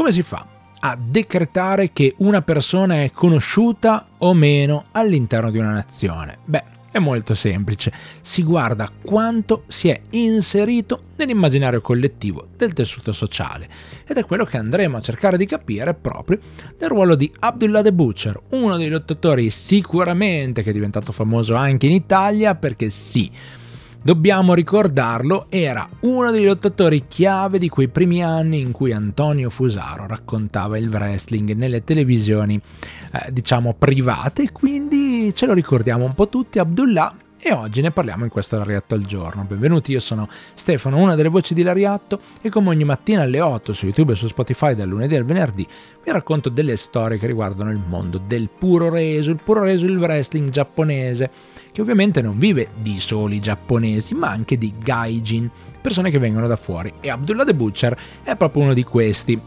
Come si fa a decretare che una persona è conosciuta o meno all'interno di una nazione? Beh, è molto semplice, si guarda quanto si è inserito nell'immaginario collettivo del tessuto sociale ed è quello che andremo a cercare di capire proprio nel ruolo di Abdullah the Butcher, uno dei lottatori sicuramente che è diventato famoso anche in Italia perché sì, Dobbiamo ricordarlo, era uno dei lottatori chiave di quei primi anni in cui Antonio Fusaro raccontava il wrestling nelle televisioni, eh, diciamo, private, quindi ce lo ricordiamo un po' tutti. Abdullah e oggi ne parliamo in questo Lariatto al giorno. Benvenuti, io sono Stefano, una delle voci di Lariatto e come ogni mattina alle 8 su YouTube e su Spotify dal lunedì al venerdì vi racconto delle storie che riguardano il mondo del puro reso, il puro reso, il wrestling giapponese, che ovviamente non vive di soli giapponesi, ma anche di gaijin, persone che vengono da fuori e Abdullah the Butcher è proprio uno di questi.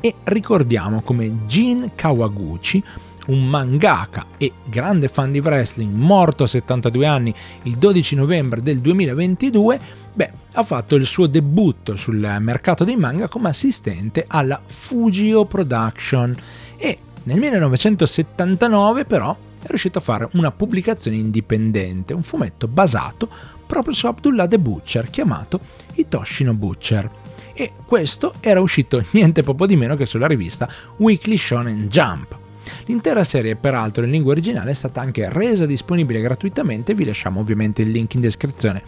E ricordiamo come Jin Kawaguchi un mangaka e grande fan di wrestling, morto a 72 anni il 12 novembre del 2022, beh, ha fatto il suo debutto sul mercato dei manga come assistente alla Fujio Production e nel 1979 però è riuscito a fare una pubblicazione indipendente, un fumetto basato proprio su Abdullah the Butcher chiamato Hitoshino Butcher e questo era uscito niente poco di meno che sulla rivista Weekly Shonen Jump. L'intera serie, peraltro in lingua originale, è stata anche resa disponibile gratuitamente, vi lasciamo ovviamente il link in descrizione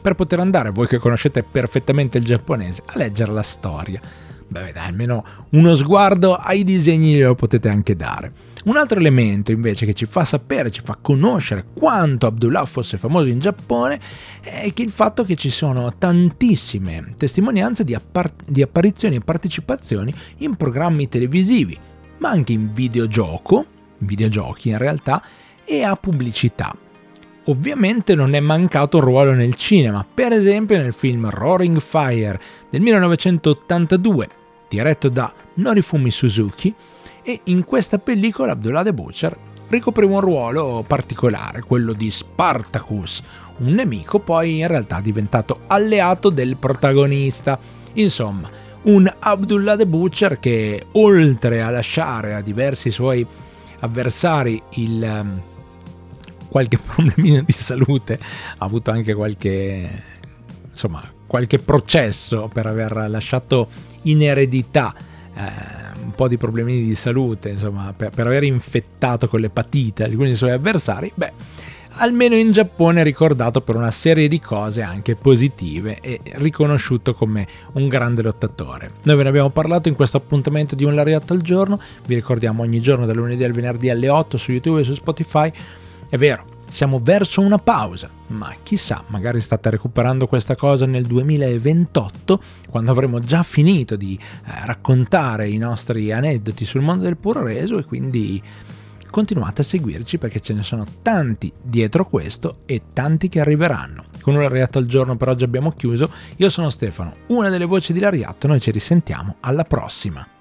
per poter andare, voi che conoscete perfettamente il giapponese, a leggere la storia. Beh, dai, almeno uno sguardo ai disegni lo potete anche dare. Un altro elemento invece che ci fa sapere, ci fa conoscere quanto Abdullah fosse famoso in Giappone è che il fatto che ci sono tantissime testimonianze di, appar- di apparizioni e partecipazioni in programmi televisivi, ma anche in videogioco, videogiochi in realtà, e a pubblicità. Ovviamente non è mancato un ruolo nel cinema, per esempio nel film Roaring Fire del 1982, diretto da Norifumi Suzuki, e in questa pellicola Abdullah the Butcher ricopriva un ruolo particolare, quello di Spartacus, un nemico poi in realtà diventato alleato del protagonista. Insomma, un Abdullah the Butcher che oltre a lasciare a diversi suoi avversari il, um, qualche problemino di salute, ha avuto anche qualche, insomma, qualche processo per aver lasciato in eredità eh, un po' di problemi di salute, insomma, per, per aver infettato con l'epatite alcuni dei suoi avversari, beh, almeno in Giappone è ricordato per una serie di cose anche positive e riconosciuto come un grande lottatore. Noi ve ne abbiamo parlato in questo appuntamento di un lariotto al giorno, vi ricordiamo ogni giorno dal lunedì al venerdì alle 8 su YouTube e su Spotify. È vero, siamo verso una pausa, ma chissà, magari state recuperando questa cosa nel 2028, quando avremo già finito di eh, raccontare i nostri aneddoti sul mondo del puro reso e quindi continuate a seguirci perché ce ne sono tanti dietro questo e tanti che arriveranno. Con un Lariatto al giorno per oggi abbiamo chiuso. Io sono Stefano, una delle voci di Lariatto, noi ci risentiamo alla prossima.